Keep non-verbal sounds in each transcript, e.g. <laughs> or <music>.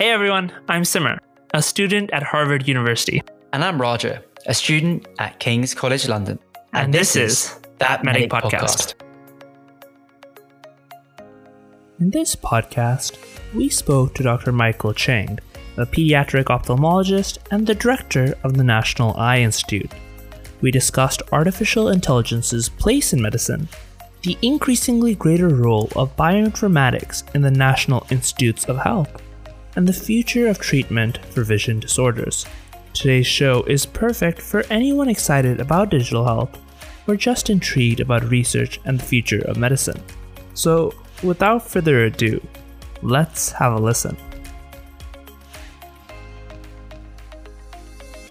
Hey everyone, I'm Simmer, a student at Harvard University. And I'm Roger, a student at King's College London. And, and this, this, is That Medic, Medic podcast. podcast. In this podcast, we spoke to Dr. Michael Chiang, a pediatric ophthalmologist and the director of the National Eye Institute. We discussed artificial intelligence's place in medicine, the increasingly greater role of bioinformatics in the National Institutes of Health, and the future of treatment for vision disorders. Today's show is perfect for anyone excited about digital health or just intrigued about research and the future of medicine. So, without further ado, let's have a listen.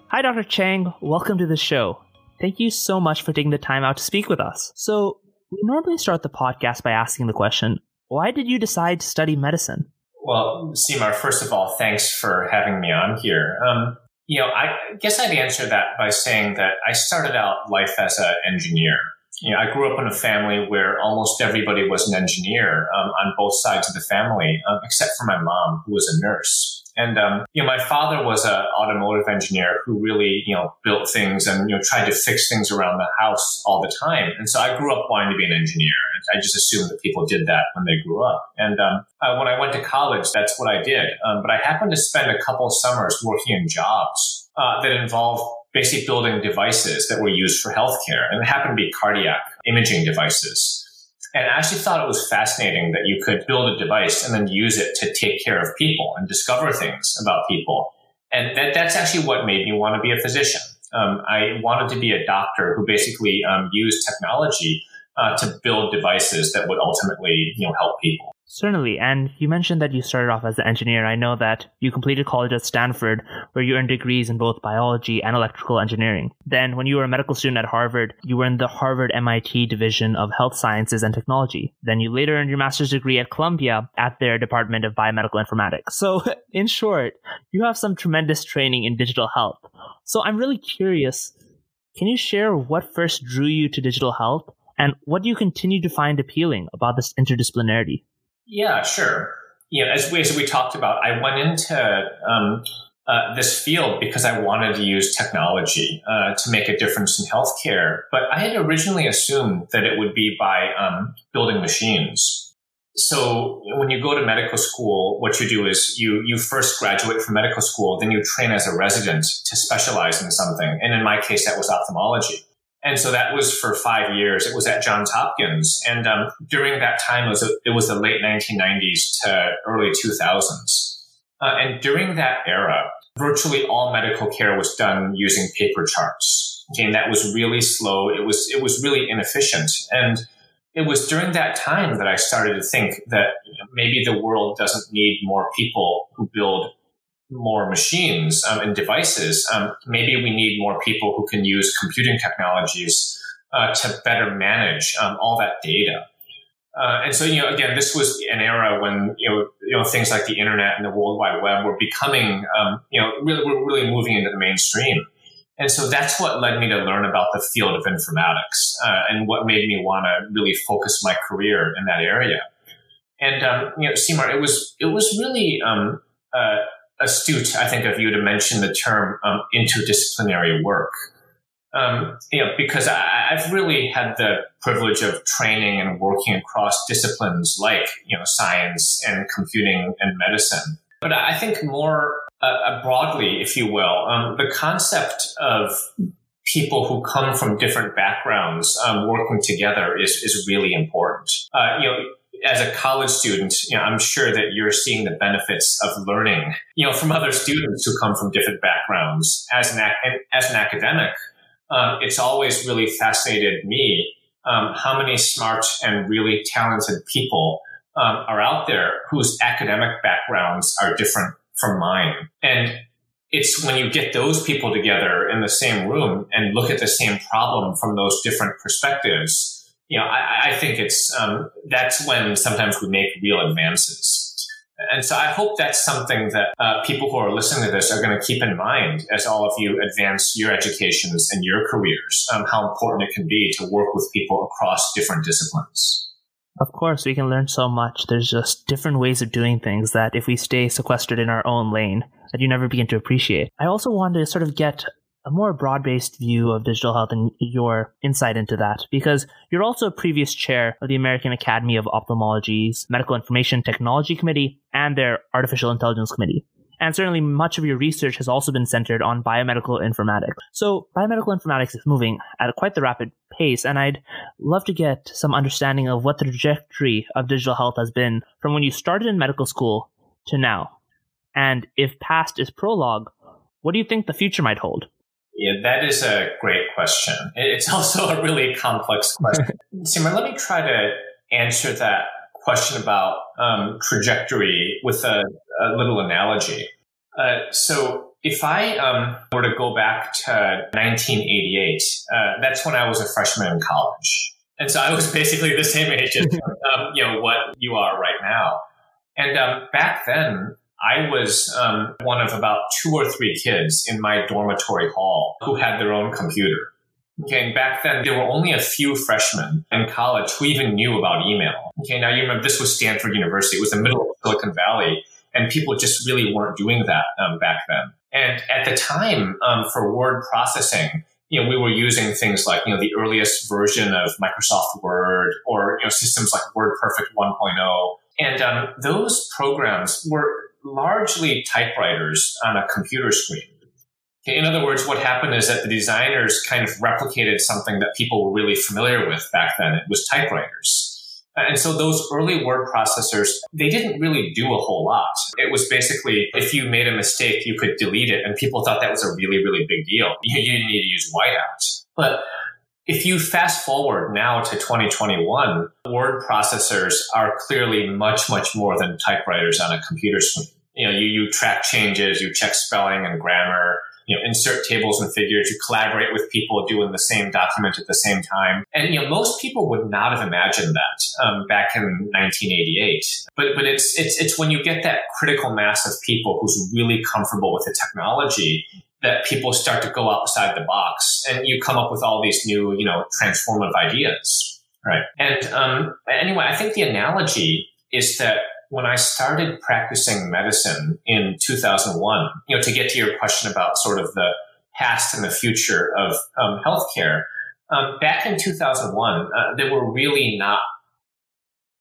Hi, Dr. Chiang. Welcome to the show. Thank you so much for taking the time out to speak with us. So, we normally start the podcast by asking the question why did you decide to study medicine? Well, Seemar, first of all, thanks for having me on here. Um, you know, I guess I'd answer that by saying that I started out life as an engineer. You know, I grew up in a family where almost everybody was an engineer um, on both sides of the family, um, except for my mom, who was a nurse. And um, you know, my father was an automotive engineer who really you know built things and you know tried to fix things around the house all the time. And so I grew up wanting to be an engineer. I just assumed that people did that when they grew up. And um, uh, when I went to college, that's what I did. Um, but I happened to spend a couple summers working in jobs uh, that involved basically building devices that were used for healthcare, and it happened to be cardiac imaging devices. And I actually thought it was fascinating that you could build a device and then use it to take care of people and discover things about people. And that, that's actually what made me want to be a physician. Um, I wanted to be a doctor who basically um, used technology uh, to build devices that would ultimately, you know, help people. Certainly. And you mentioned that you started off as an engineer. I know that you completed college at Stanford, where you earned degrees in both biology and electrical engineering. Then, when you were a medical student at Harvard, you were in the Harvard MIT Division of Health Sciences and Technology. Then, you later earned your master's degree at Columbia at their Department of Biomedical Informatics. So, <laughs> in short, you have some tremendous training in digital health. So, I'm really curious can you share what first drew you to digital health and what do you continue to find appealing about this interdisciplinarity? Yeah, sure. You know, as we, as we talked about, I went into um, uh, this field because I wanted to use technology uh, to make a difference in healthcare. But I had originally assumed that it would be by um, building machines. So when you go to medical school, what you do is you you first graduate from medical school, then you train as a resident to specialize in something. And in my case, that was ophthalmology. And so that was for five years. It was at Johns Hopkins. And um, during that time, it was, a, it was the late 1990s to early 2000s. Uh, and during that era, virtually all medical care was done using paper charts. Okay, and that was really slow. It was, it was really inefficient. And it was during that time that I started to think that maybe the world doesn't need more people who build more machines um, and devices, um, maybe we need more people who can use computing technologies uh, to better manage um, all that data. Uh, and so, you know, again, this was an era when you know, you know, things like the internet and the World Wide Web were becoming, um, you know, really, were really moving into the mainstream. And so that's what led me to learn about the field of informatics uh, and what made me want to really focus my career in that area. And um, you know, Seemar, it was it was really um, uh, astute, I think, of you to mention the term um, interdisciplinary work. Um, you know, because I, have really had the privilege of training and working across disciplines like, you know, science and computing and medicine. But I think more uh, uh broadly, if you will, um, the concept of people who come from different backgrounds um, working together is, is really important. Uh, you know, as a college student, you know, I'm sure that you're seeing the benefits of learning, you know, from other students who come from different backgrounds. As an as an academic, um, it's always really fascinated me um, how many smart and really talented people um, are out there whose academic backgrounds are different from mine, and it's when you get those people together in the same room and look at the same problem from those different perspectives you know, I, I think it's um, that's when sometimes we make real advances. And so I hope that's something that uh, people who are listening to this are going to keep in mind as all of you advance your educations and your careers, um, how important it can be to work with people across different disciplines. Of course, we can learn so much. There's just different ways of doing things that if we stay sequestered in our own lane, that you never begin to appreciate. I also wanted to sort of get a more broad based view of digital health and your insight into that because you're also a previous chair of the American Academy of Ophthalmology's Medical Information Technology Committee and their Artificial Intelligence Committee. And certainly much of your research has also been centered on biomedical informatics. So biomedical informatics is moving at quite the rapid pace, and I'd love to get some understanding of what the trajectory of digital health has been from when you started in medical school to now. And if past is prologue, what do you think the future might hold? Yeah, that is a great question. It's <laughs> also a really complex question. <laughs> Simran, let me try to answer that question about um, trajectory with a, a little analogy. Uh, so, if I um, were to go back to 1988, uh, that's when I was a freshman in college, and so I was <laughs> basically the same age as um, you know what you are right now. And um, back then, I was um, one of about two or three kids in my dormitory hall who had their own computer. Okay, and back then there were only a few freshmen in college who even knew about email. Okay, now you remember this was Stanford University. It was the middle of Silicon Valley, and people just really weren't doing that um, back then. And at the time, um, for word processing, you know, we were using things like, you know, the earliest version of Microsoft Word or, you know, systems like WordPerfect 1.0. And um, those programs were largely typewriters on a computer screen. In other words, what happened is that the designers kind of replicated something that people were really familiar with back then. It was typewriters. And so those early word processors, they didn't really do a whole lot. It was basically if you made a mistake, you could delete it. And people thought that was a really, really big deal. You, didn't need to use whiteout. But if you fast forward now to 2021, word processors are clearly much, much more than typewriters on a computer screen. You know, you, you track changes, you check spelling and grammar, you know, insert tables and figures, you collaborate with people doing the same document at the same time. And, you know, most people would not have imagined that um, back in 1988. But, but it's, it's, it's when you get that critical mass of people who's really comfortable with the technology that people start to go outside the box and you come up with all these new, you know, transformative ideas. Right. And um, anyway, I think the analogy is that when I started practicing medicine in 2001, you know, to get to your question about sort of the past and the future of um, healthcare, um, back in 2001, uh, there were really not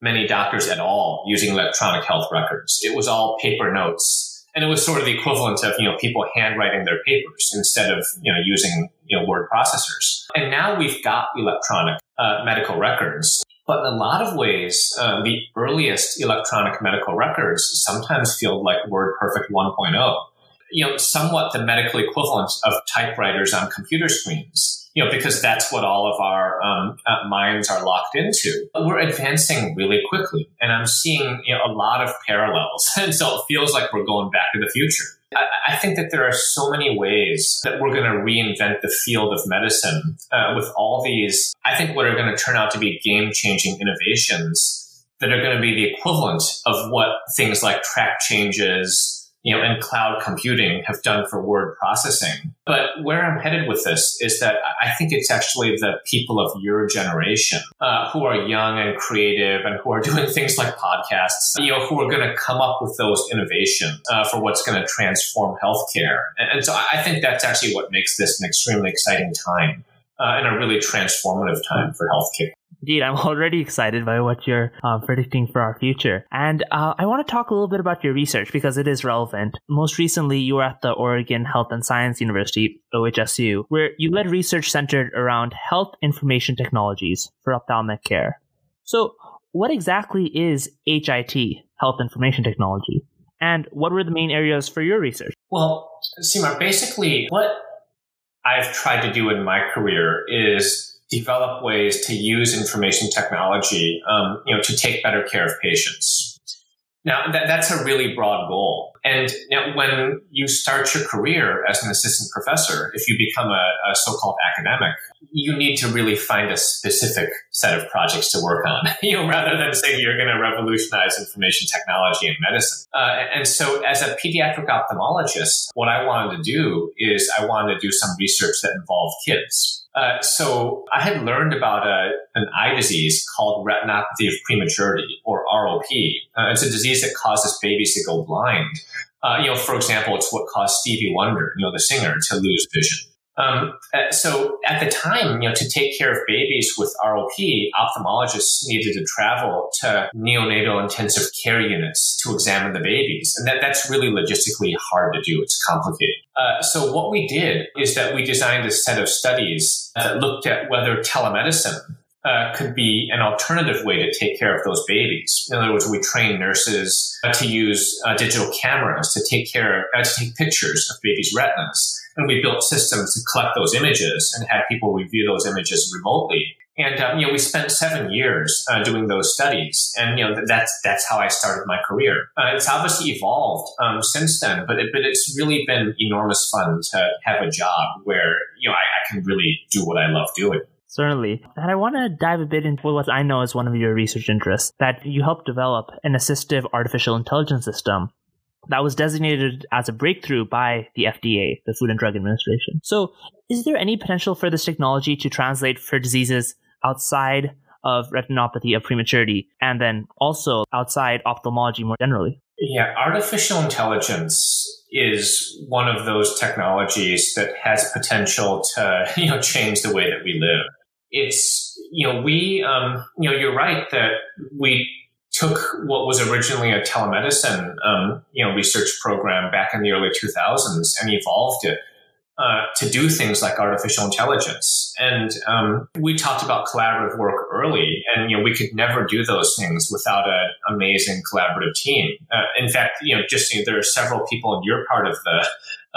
many doctors at all using electronic health records. It was all paper notes. And it was sort of the equivalent of, you know, people handwriting their papers instead of, you know, using, you know, word processors. And now we've got electronic uh, medical records. But in a lot of ways, uh, the earliest electronic medical records sometimes feel like WordPerfect 1.0. You know, somewhat the medical equivalent of typewriters on computer screens. Know, because that's what all of our um, uh, minds are locked into. We're advancing really quickly, and I'm seeing you know a lot of parallels, <laughs> and so it feels like we're going back to the future. I, I think that there are so many ways that we're going to reinvent the field of medicine uh, with all these, I think, what are going to turn out to be game changing innovations that are going to be the equivalent of what things like track changes, you know, and cloud computing have done for word processing. But where I'm headed with this is that I think it's actually the people of your generation uh, who are young and creative and who are <laughs> doing things like podcasts, you know, who are going to come up with those innovations uh, for what's going to transform healthcare. And, and, so I think that's actually what makes this an extremely exciting time uh, and a really transformative time for healthcare. Indeed, I'm <laughs> already excited by what you're uh, predicting for our future. And uh, I want to talk a little bit about your research because it is relevant. Most recently, you were at the Oregon Health and Science University, OHSU, where you led research centered around health information technologies for ophthalmic care. So, what exactly is HIT, Health Information Technology? And what were the main areas for your research? Well, Seema, basically, what I've tried to do in my career is develop ways to use information technology, um, you know, to take better care of patients. Now, that, that's a really broad goal. And when you start your career as an assistant professor, if you become a, a so-called academic, you need to really find a specific set of projects to work on, <laughs> you know, rather than saying you're going to revolutionize information technology and medicine. Uh, and so, as a pediatric ophthalmologist, what I wanted to do is I wanted to do some research that involved kids. Uh, so I had learned about a, an eye disease called retinopathy of prematurity, or ROP. Uh, it's a disease that causes babies to go blind. Uh, you know, for example, it's what caused Stevie Wonder, you know, the singer, to lose vision. Um, uh, so at the time, you know, to take care of babies with ROP, ophthalmologists needed to travel to neonatal intensive care units to examine the babies, and that, that's really logistically hard to do. It's complicated. Uh, so what we did is that we designed a set of studies that looked at whether telemedicine uh, could be an alternative way to take care of those babies. In other words, we train nurses uh, to use uh, digital cameras to take care, uh, to take pictures of babies' retinas and we built systems to collect those images and have people review those images remotely. And um, you know, we spent seven years uh, doing those studies, and you know, that's that's how I started my career. Uh, it's obviously evolved um, since then, but it, but it's really been enormous fun to have a job where you know I, I can really do what I love doing. Certainly. And I want to dive a bit into what I know is one of your research interests that you helped develop an assistive artificial intelligence system that was designated as a breakthrough by the FDA, the Food and Drug Administration. So, is there any potential for this technology to translate for diseases outside of retinopathy of prematurity and then also outside ophthalmology more generally? Yeah, artificial intelligence is one of those technologies that has potential to, <laughs> you know, change the way that we live. It's, you know, we, um, you know, you're right that we took what was originally a telemedicine um, you know research program back in the early 2000s and evolved it uh, to do things like artificial intelligence. And um, we talked about collaborative work early, and you know we could never do those things without an amazing collaborative team. Uh, in fact, you know, just you know, there are several people in your part of the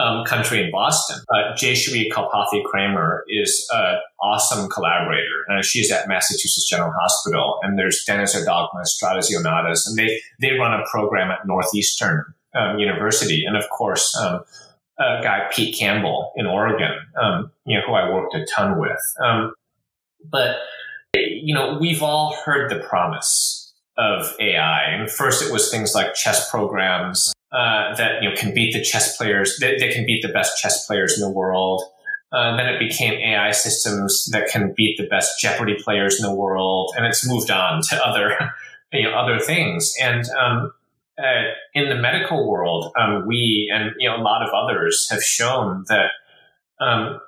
um, country in Boston. Uh, Jayashree Kalpathy-Cramer is an awesome collaborator. Uh, she's at Massachusetts General Hospital, and there's Deniz Erdogmus, Stratis Ioannidis, and they they run a program at Northeastern um, University, and of course. A guy Pete Campbell in Oregon, um, you know, who I worked a ton with. Um, but you know, we've all heard the promise of AI, and first it was things like chess programs uh, that you know can beat the chess players, that can beat the best chess players in the world. Uh, then it became AI systems that can beat the best Jeopardy players in the world, and it's moved on to other, <laughs> you know, other things. And um, uh, in the medical world, um, we and you know a lot of others have shown that um,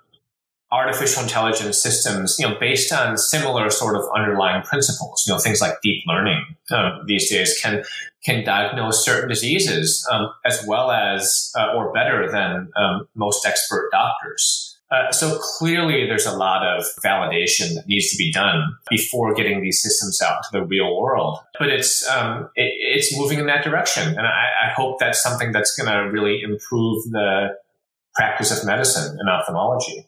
artificial intelligence systems, you know, based on similar sort of underlying principles, you know, things like deep learning uh, these days can can diagnose certain diseases um, as well as uh, or better than um, most expert doctors. Uh, so clearly, there's a lot of validation that needs to be done before getting these systems out to the real world. But it's um, it, it's moving in that direction, and I, I hope that's something that's going to really improve the practice of medicine and ophthalmology.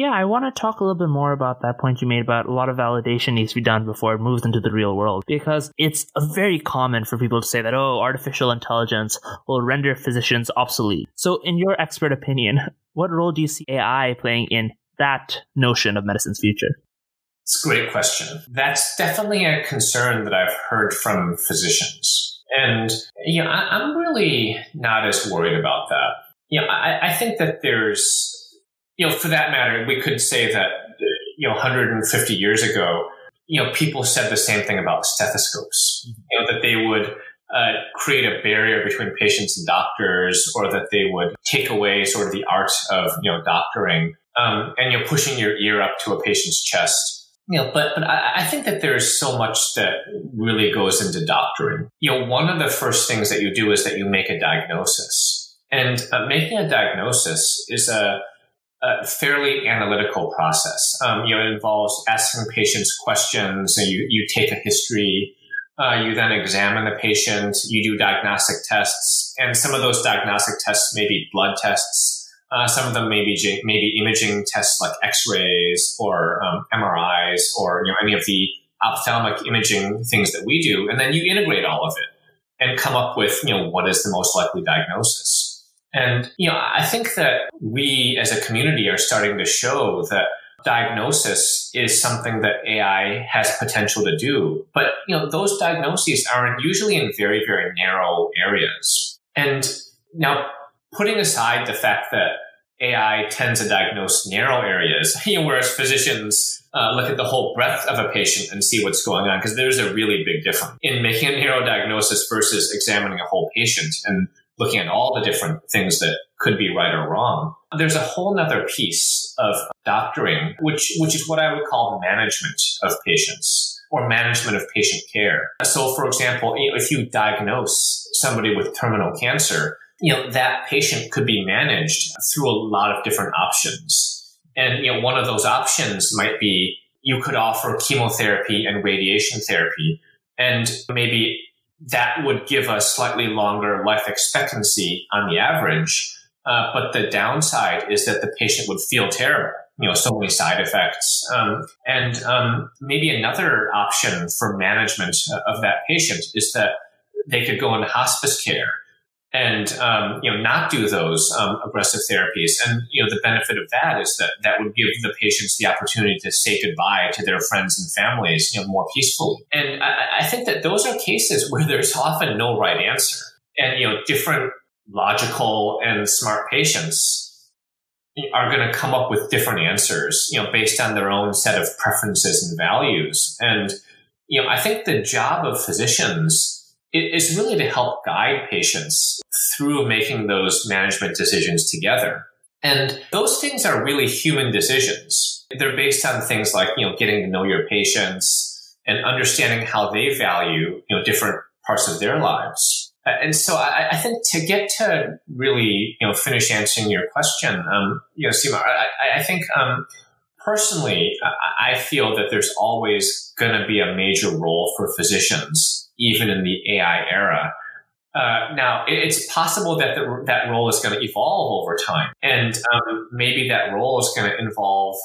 Yeah, I want to talk a little bit more about that point you made about a lot of validation needs to be done before it moves into the real world because it's very common for people to say that, oh, artificial intelligence will render physicians obsolete. So, in your expert opinion, what role do you see AI playing in that notion of medicine's future? It's a great question. That's definitely a concern that I've heard from physicians. And, you know, I, am really not as worried about that. You know, I, I think that there's you know, for that matter, we could say that, you know, 150 years ago, you know, people said the same thing about stethoscopes, you know, that they would uh, create a barrier between patients and doctors, or that they would take away sort of the art of, you know, doctoring, um, and, you know, pushing your ear up to a patient's chest. You know, but, but I, I think that there's so much that really goes into doctoring. You know, one of the first things that you do is that you make a diagnosis. And uh, making a diagnosis is a, a fairly analytical process. Um, you know, it involves asking patients questions. And you you take a history. Uh, you then examine the patient. You do diagnostic tests, and some of those diagnostic tests may be blood tests. Uh, some of them may be maybe imaging tests like X-rays or um, MRIs or you know any of the ophthalmic imaging things that we do, and then you integrate all of it. and come up with, you know, what is the most likely diagnosis. And, you know, I think that we as a community are starting to show that diagnosis is something that AI has potential to do. But, you know, those diagnoses are usually in very, very narrow areas. And now putting aside the fact that AI tends to diagnose narrow areas, <laughs> you know, whereas physicians uh, look at the whole breadth of a patient and see what's going on, because there's a really big difference in making a narrow diagnosis versus examining a whole patient and looking at all the different things that could be right or wrong. There's a whole nother piece of doctoring, which, which is what I would call management of patients or management of patient care. So, for example, if you diagnose somebody with terminal cancer, you know, that patient could be managed through a lot of different options. And, you know, one of those options might be you could offer chemotherapy and radiation therapy. And maybe that would give a slightly longer life expectancy on the average. Uh, but the downside is that the patient would feel terrible. You know, so many side effects. Um, and um, maybe another option for management of that patient is that they could go into hospice care and um, you know not do those um, aggressive therapies. And you know the benefit of that is that that would give the patients the opportunity to say goodbye to their friends and families, you know, more peacefully. And I, I think that those are cases where there's often no right answer, and you know different logical and smart patients are going to come up with different answers, you know, based on their own set of preferences and values. And you know, I think the job of physicians is really to help guide patients through making those management decisions together. And those things are really human decisions. They're based on things like, you know, getting to know your patients and understanding how they value, you know, different parts of their lives. And so I, I think to get to really, you know, finish answering your question, um, you know, Seema, I, I think, um, personally, I feel that there's always going to be a major role for physicians, even in the AI era. Uh, now, it's possible that the, that role is going to evolve over time, and um, maybe that role is going to involve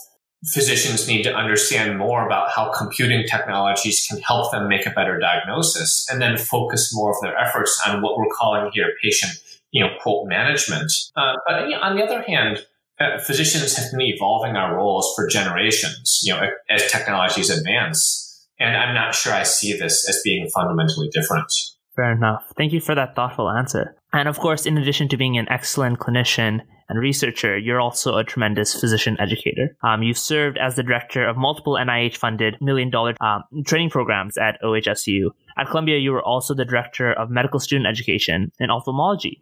physicians need to understand more about how computing technologies can help them make a better diagnosis, and then focus more of their efforts on what we're calling here patient, you know, quote management. Uh, but you know, on the other hand, uh, physicians have been evolving our roles for generations, you know, as technologies advance. And I'm not sure I see this as being fundamentally different. Fair enough. Thank you for that thoughtful answer. And of course, in addition to being an excellent clinician and researcher, you're also a tremendous physician educator. Um, you've served as the director of multiple NIH funded million dollar um, training programs at OHSU. At Columbia, you were also the director of medical student education in ophthalmology.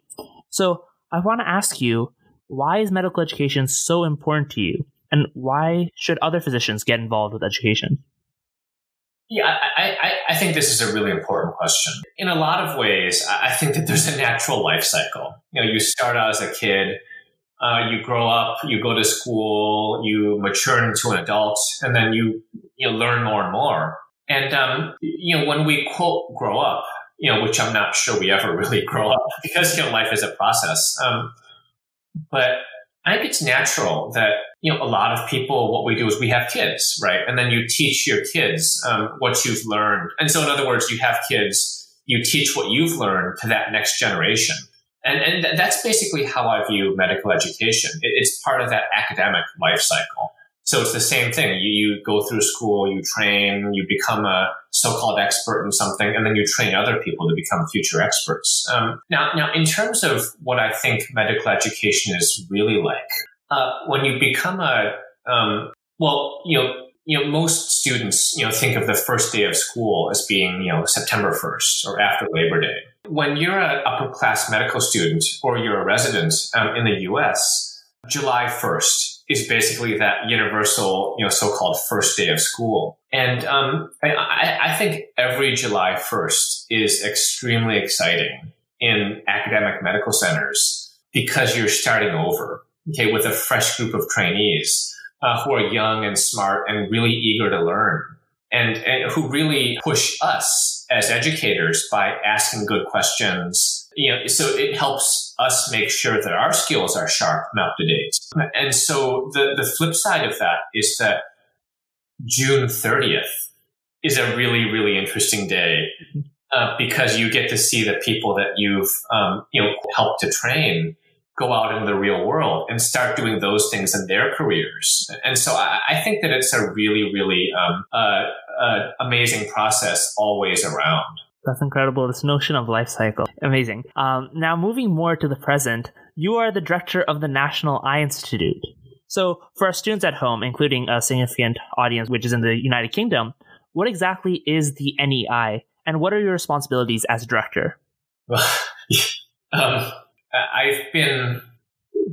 So I want to ask you, why is medical education so important to you? And why should other physicians get involved with education? Yeah, I, I, I, think this is a really important question. In a lot of ways, I think that there's a natural life cycle. You know, you start out as a kid, uh, you grow up, you go to school, you mature into an adult, and then you you learn more and more. And um, you know, when we quote grow up, you know, which I'm not sure we ever <laughs> really grow up because you know life is a process. Um, but I think it's natural that, you know, a lot of people, what we do is we have kids, right? And then you teach your kids um, what you've learned. And so, in other words, you have kids, you teach what you've learned to that next generation. And, and that's basically how I view medical education. it's part of that academic life cycle. So it's the same thing. You, you go through school, you train, you become a so-called expert in something, and then you train other people to become future experts. Um, now, now, in terms of what I think medical education is really like, uh, when you become a, um, well, you know, you know, most students, you know, think of the first day of school as being, you know, September 1st or after Labor Day. When you're an upper class medical student or you're a resident um, in the U.S., July 1st is basically that universal, you know, so-called first day of school. And um, I, I think every July 1st is extremely exciting in academic medical centers because you're starting over, okay, with a fresh group of trainees uh, who are young and smart and really eager to learn and, and who really push us as educators by asking good questions. You know, so it helps us make sure that our skills are sharp and up to date. And so the, the flip side of that is that June 30th is a really, really interesting day uh, because you get to see the people that you've um, you know helped to train go out into the real world and start doing those things in their careers. And so I, I think that it's a really, really um, uh, uh, amazing process always around. That's incredible. This notion of life cycle. Amazing. Um, now, moving more to the present, you are the director of the National Eye Institute. So, for our students at home, including a significant audience which is in the United Kingdom, what exactly is the NEI and what are your responsibilities as director? <laughs> um, I've been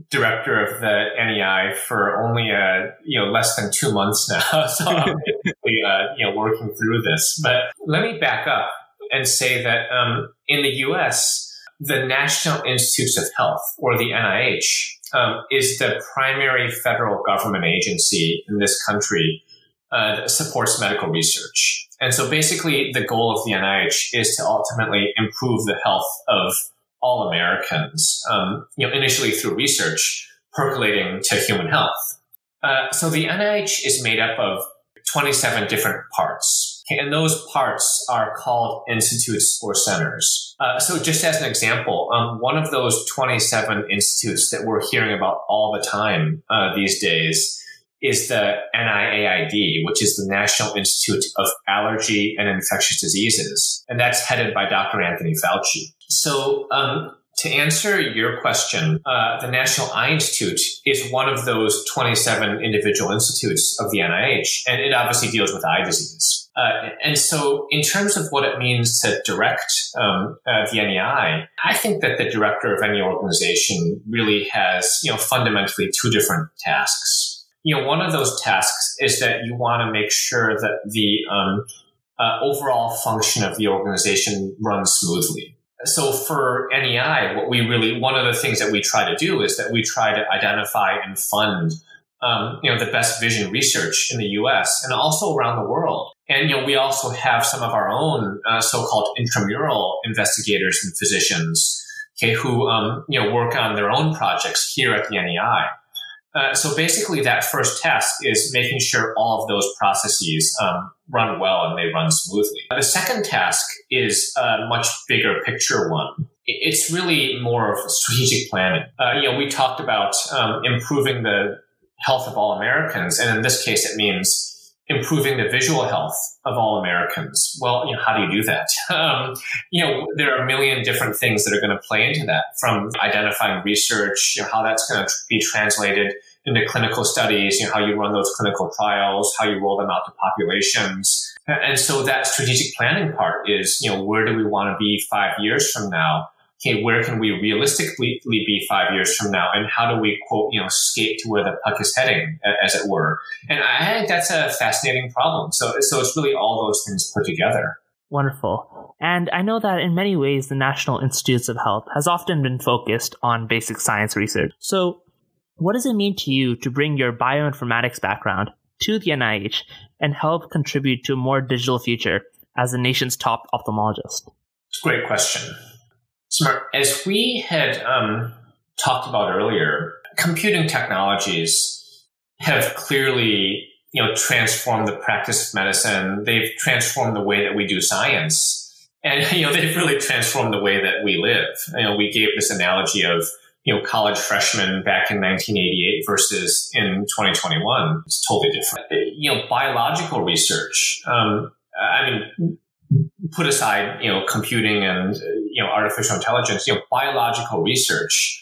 director of the NEI for only a you know less than two months now, <laughs> so I'm uh, you know working through this. But let me back up and say that um, in the U.S., the National Institutes of Health, or the NIH, um, is the primary federal government agency in this country uh, that supports medical research. And so basically, the goal of the NIH is to ultimately improve the health of all Americans, um, you know, initially through research percolating to human health. Uh, so the NIH is made up of 27 different parts. And those parts are called institutes or centers. Uh, so just as an example, um, one of those 27 institutes that we're hearing about all the time uh, these days is the NIAID, which is the National Institute of Allergy and Infectious Diseases. And that's headed by Dr. Anthony Fauci. So, um, to answer your question, uh, the National Eye Institute is one of those 27 individual institutes of the NIH, and it obviously deals with eye disease. Uh, and so, in terms of what it means to direct um, uh, the NEI, I think that the director of any organization really has, you know, fundamentally two different tasks. You know, one of those tasks is that you want to make sure that the um, uh, overall function of the organization runs smoothly so for NEI, what we really one of the things that we try to do is that we try to identify and fund um, you know the best vision research in the U.S. and also around the world. And you know we also have some of our own uh, so-called intramural investigators and physicians, okay, who um, you know work on their own projects here at the NEI. Uh, so basically, that first task is making sure all of those processes um, run well and they run smoothly. The second task is a much bigger picture one. It's really more of strategic planning. Uh, you know, we talked about um, improving the health of all Americans, and in this case, it means improving the visual health of all Americans. Well, you know, how do you do that? <laughs> Um, you know, there are a million different things that are going to play into that, from identifying research, you know, how that's going to be translated into clinical studies, you know, how you run those clinical trials, how you roll them out to populations. And so that strategic planning part is, you know, where do we want to be five years from now? Okay, where can we realistically be five years from now? And how do we quote, you know, skate to where the puck is heading, as it were? And I think that's a fascinating problem. So, so it's really all those things put together. Wonderful. And I know that in many ways, the National Institutes of Health has often been focused on basic science research. So, what does it mean to you to bring your bioinformatics background to the NIH and help contribute to a more digital future as the nation's top ophthalmologist? Great question. Smart. As we had um, talked about earlier, computing technologies have clearly you know transformed the practice of medicine. They've transformed the way that we do science, and <laughs> you know they've really transformed the way that we live. You know, we gave this analogy of you know, college freshmen back in 1988 versus in 2021 is totally different. You know, biological research. Um, I mean, put aside, you know, computing and, you know, artificial intelligence, you know, biological research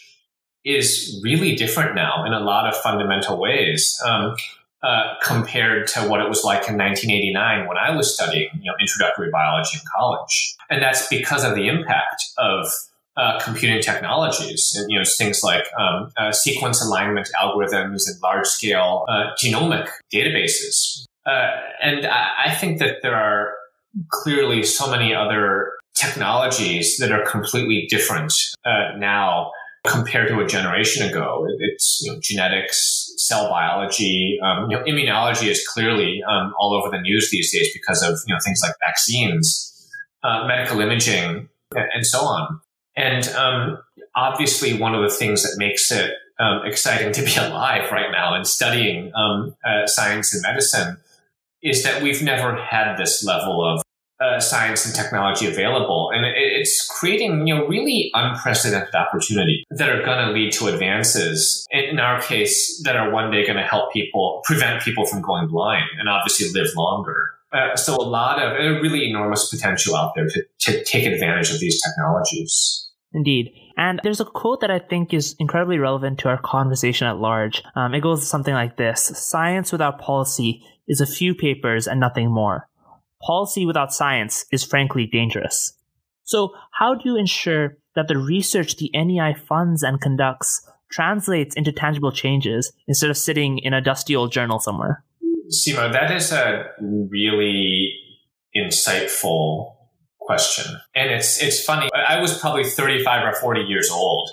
is really different now in a lot of fundamental ways. Um, uh, compared to what it was like in 1989 when I was studying, you know, introductory biology in college. And that's because of the impact of uh, computing technologies, and, you know, things like um, uh, sequence alignment algorithms and large scale uh, genomic databases. Uh, and I, I, think that there are clearly so many other technologies that are completely different uh, now compared to a generation ago. It's you know, genetics, cell biology, um, you know, immunology is clearly um, all over the news these days because of you know things like vaccines, uh, medical imaging, and so on. And um, obviously, one of the things that makes it um, exciting to be <laughs> alive right now and studying um, uh, science and medicine is that we've never had this level of uh, science and technology available, and it, it's creating you know really unprecedented opportunity that are going to lead to advances. In our case, that are one day going to help people prevent people from going blind and obviously live longer. Uh, so a lot of a really enormous potential out there to, to take advantage of these technologies. Indeed. And there's a quote that I think is incredibly relevant to our conversation at large. Um, it goes something like this Science without policy is a few papers and nothing more. Policy without science is frankly dangerous. So, how do you ensure that the research the NEI funds and conducts translates into tangible changes instead of sitting in a dusty old journal somewhere? Simo, that is a really insightful question. And it's it's funny. I was probably 35 or 40 years old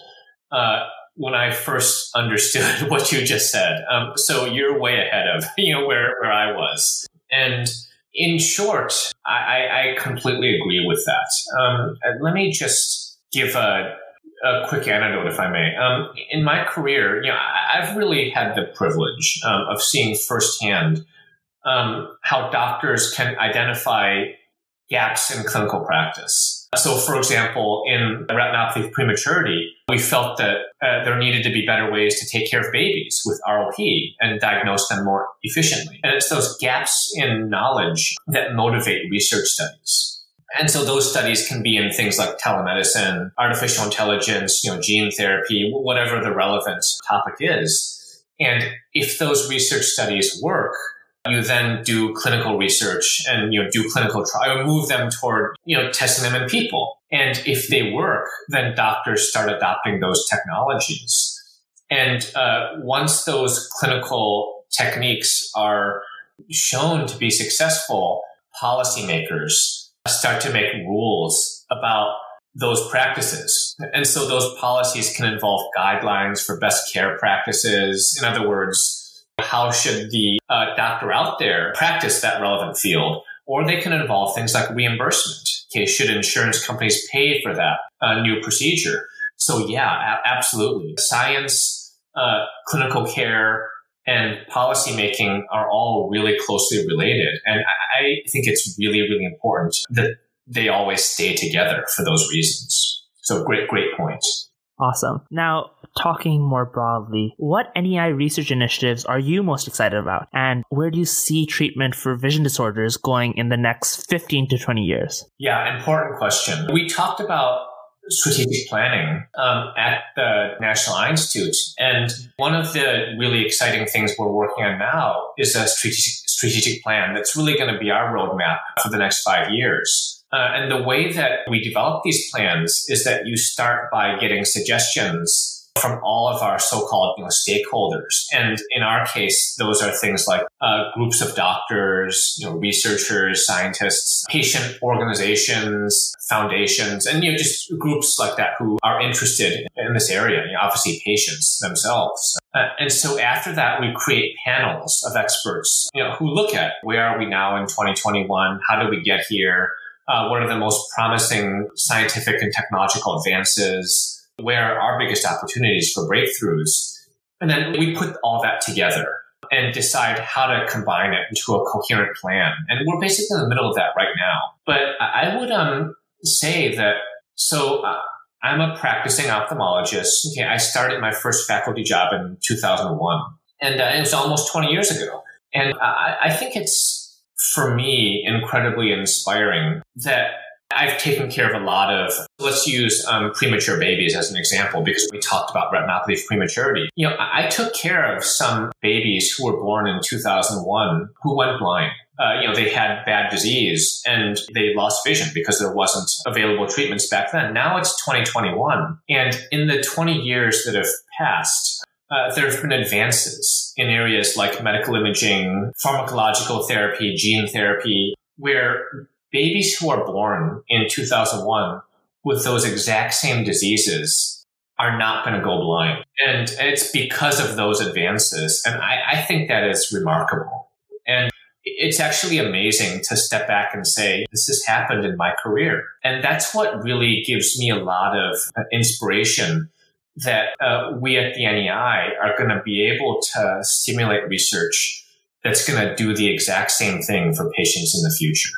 uh, when I first <laughs> understood what you just said. Um, so you're way ahead of <laughs> you know where where I was. And in short, I, I completely agree with that. Um, let me just give a a quick anecdote, if I may. Um, in my career, you know, I've really had the privilege um, of seeing firsthand um, how doctors can identify gaps in clinical practice. So, for example, in retinopathy of prematurity, we felt that uh, there needed to be better ways to take care of babies with ROP and diagnose them more efficiently. And it's those gaps in knowledge that motivate research studies. And so those studies can be in things like telemedicine, artificial intelligence, you know, gene therapy, whatever the relevant topic is. And if those research studies work, you then do clinical research and you know do clinical trial, move them toward you know testing them in people. And if they work, then doctors start adopting those technologies. And uh, once those clinical techniques are shown to be successful, policymakers start to make rules about those practices. And so those policies can involve guidelines for best care practices. In other words, how should the uh, doctor out there practice that relevant field? Or they can involve things like reimbursement. Okay, should insurance companies pay for that uh, new procedure? So yeah, a- absolutely. Science, uh, clinical care, and policymaking are all really closely related. And I, I think it's really, really important that they always stay together for those reasons. So great, great point. Awesome. Now, talking more broadly, what NEI research initiatives are you most excited about? And where do you see treatment for vision disorders going in the next 15 to 20 years? Yeah, important question. We talked about strategic planning um, at the National Eye Institute. And one of the really exciting things we're working on now is a strategic, strategic plan that's really going to be our roadmap for the next five years. Uh, and the way that we develop these plans is that you start by getting suggestions from all of our so-called you know, stakeholders. And in our case, those are things like uh, groups of doctors, you know, researchers, scientists, patient organizations, foundations, and you know, just groups like that who are interested in this area. You know, obviously, patients themselves. Uh, and so after that, we create panels of experts, you know, who look at where are we now in 2021? How did we get here? Uh, what are the most promising scientific and technological advances? Where our biggest opportunities for breakthroughs? And then we put all that together and decide how to combine it into a coherent plan. And we're basically in the middle of that right now. But I would um, say that so uh, I'm a practicing ophthalmologist. Okay, I started my first faculty job in 2001, and uh, it was almost 20 years ago. And I, I think it's for me incredibly inspiring that I've taken care of a lot of, let's use um, premature babies as an example, because we talked about retinopathy of prematurity. You know, I, I took care of some babies who were born in 2001 who went blind. Uh, you know, they had bad disease and they lost vision because there wasn't available treatments back then. Now it's 2021. And in the 20 years that have passed, uh, there have been advances in areas like medical imaging, pharmacological therapy, gene therapy, where babies who are born in 2001 with those exact same diseases are not going to go blind. And it's because of those advances. And I, I, think that is remarkable. And it's actually amazing to step back and say, this has happened in my career. And that's what really gives me a lot of inspiration that uh, we at the NEI are going to be able to stimulate research that's going to do the exact same thing for patients in the future.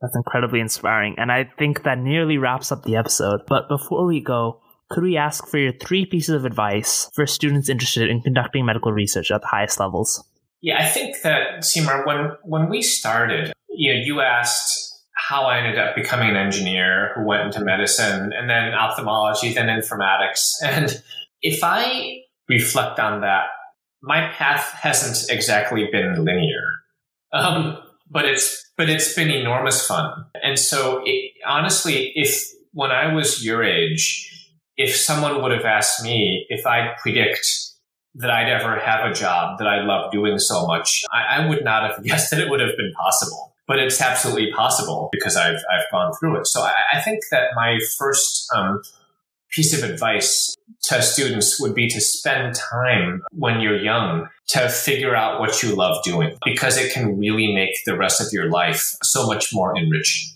That's incredibly inspiring, and I think that nearly wraps up the episode. But before we go, could we ask for your three pieces of advice for students interested in conducting medical research at the highest levels? Yeah, I think that Seymour, when when we started, you know, you asked how I ended up becoming an engineer who went into medicine and then ophthalmology, then informatics. <laughs> And if I reflect on that, my path hasn't exactly been linear. Um, but it's but it's been enormous fun. And so it, honestly, if when I was your age, if someone would have asked me if I'd predict that I'd ever have a job that I love doing so much, I, I would not have <laughs> guessed that it would have been possible. But it's absolutely possible because I've I've gone through it. So I, I think that my first um, piece of advice to students would be to spend time when you're young to figure out what you love doing because it can really make the rest of your life so much more enriching.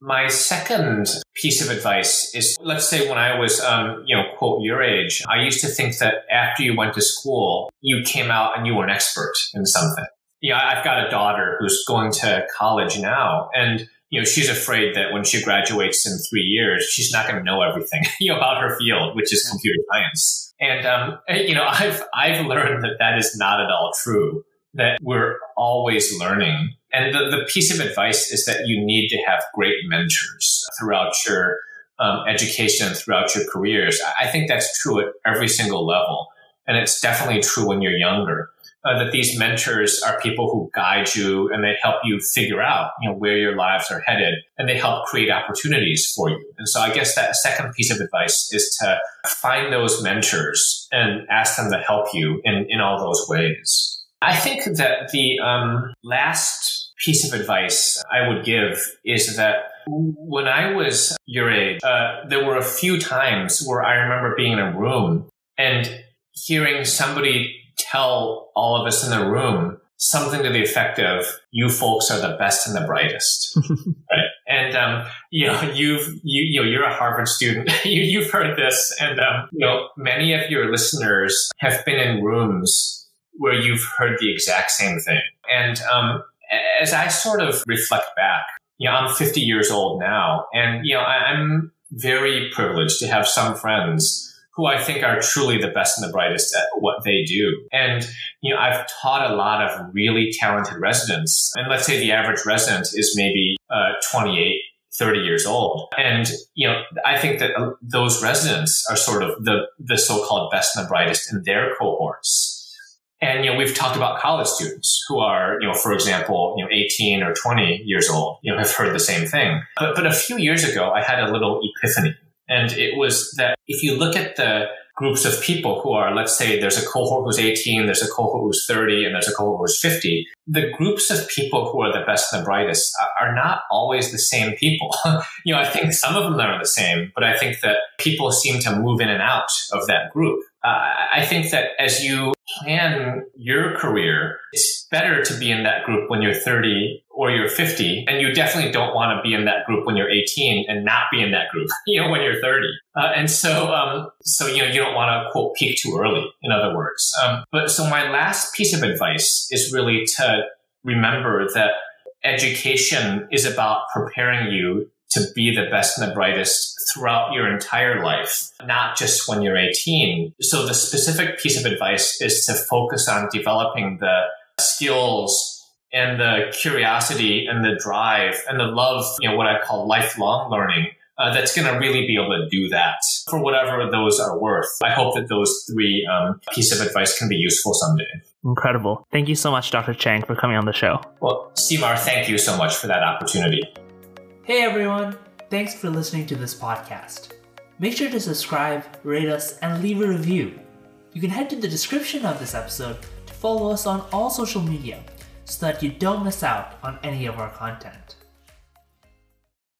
My second piece of advice is let's say when I was, um, you know, quote, your age, I used to think that after you went to school, you came out and you were an expert in something. Yeah, I've got a daughter who's going to college now and you know, she's afraid that when she graduates in three years, she's not going to know everything you <laughs> know, about her field, which is computer science. And, um, you know, <laughs> I've, I've learned that that is not at all true, that we're always learning and the, the piece of advice is that you need to have great mentors throughout your um, education, throughout your careers. I think that's true at every single level. And it's definitely true when you're younger. Uh, that these mentors are people who guide you and they help you figure out you know where your lives are headed and they help create opportunities for you. And so i guess that second piece of advice is to find those mentors and ask them to help you in in all those ways. I think that the um, last piece of advice I would give is that when I was your age, uh, there were a few times where I remember being in a room and hearing somebody tell all of us in the room something to the effect of "You folks are the best and the brightest." <laughs> right? And um, you know, you've you, you know, you're a Harvard student. <laughs> you, you've heard this, and um, you know, many of your listeners have been in rooms where you've heard the exact same thing. And um, as I sort of reflect back, you know, I'm 50 years old now, and you know, I'm very privileged to have some friends who I think are truly the best and the brightest at what they do. And, you know, I've taught a lot of really talented residents. And let's say the average resident is maybe uh, 28, 30 years old. And, you know, I think that uh, those residents are sort of the, the so-called best and the brightest in their cohorts. And, you know, we've talked about college students who are, you know, for example, you know, 18 or 20 years old, you know, have heard the same thing. But, but a few years ago, I had a little epiphany. And it was that if you look at the groups of people who are, let's say there's a cohort who's 18, there's a cohort who's 30, and there's a cohort who's 50, the groups of people who are the best and the brightest are not always the same people. <laughs> you know, I think some of them are the same, but I think that people seem to move in and out of that group. Uh, I think that as you plan your career, it's better to be in that group when you're 30 or you're 50. And you definitely don't want to be in that group when you're 18 and not be in that group, <laughs> you know, when you're 30. Uh, and so, um, so, you know, you don't want to quote peak too early, in other words. Um, but so my last piece of advice is really to remember that education is about preparing you to be the best and the brightest throughout your entire life, not just when you're 18. So the specific piece of advice is to focus on developing the skills and the curiosity and the drive and the love, you know, what I call lifelong learning. Uh, that's going to really be able to do that for whatever those are worth. I hope that those three um, pieces of advice can be useful someday. Incredible. Thank you so much, Dr. Chiang, for coming on the show. Well, Seymour, thank you so much for that opportunity. Hey everyone, thanks for listening to this podcast. Make sure to subscribe, rate us, and leave a review. You can head to the description of this episode to follow us on all social media so that you don't miss out on any of our content.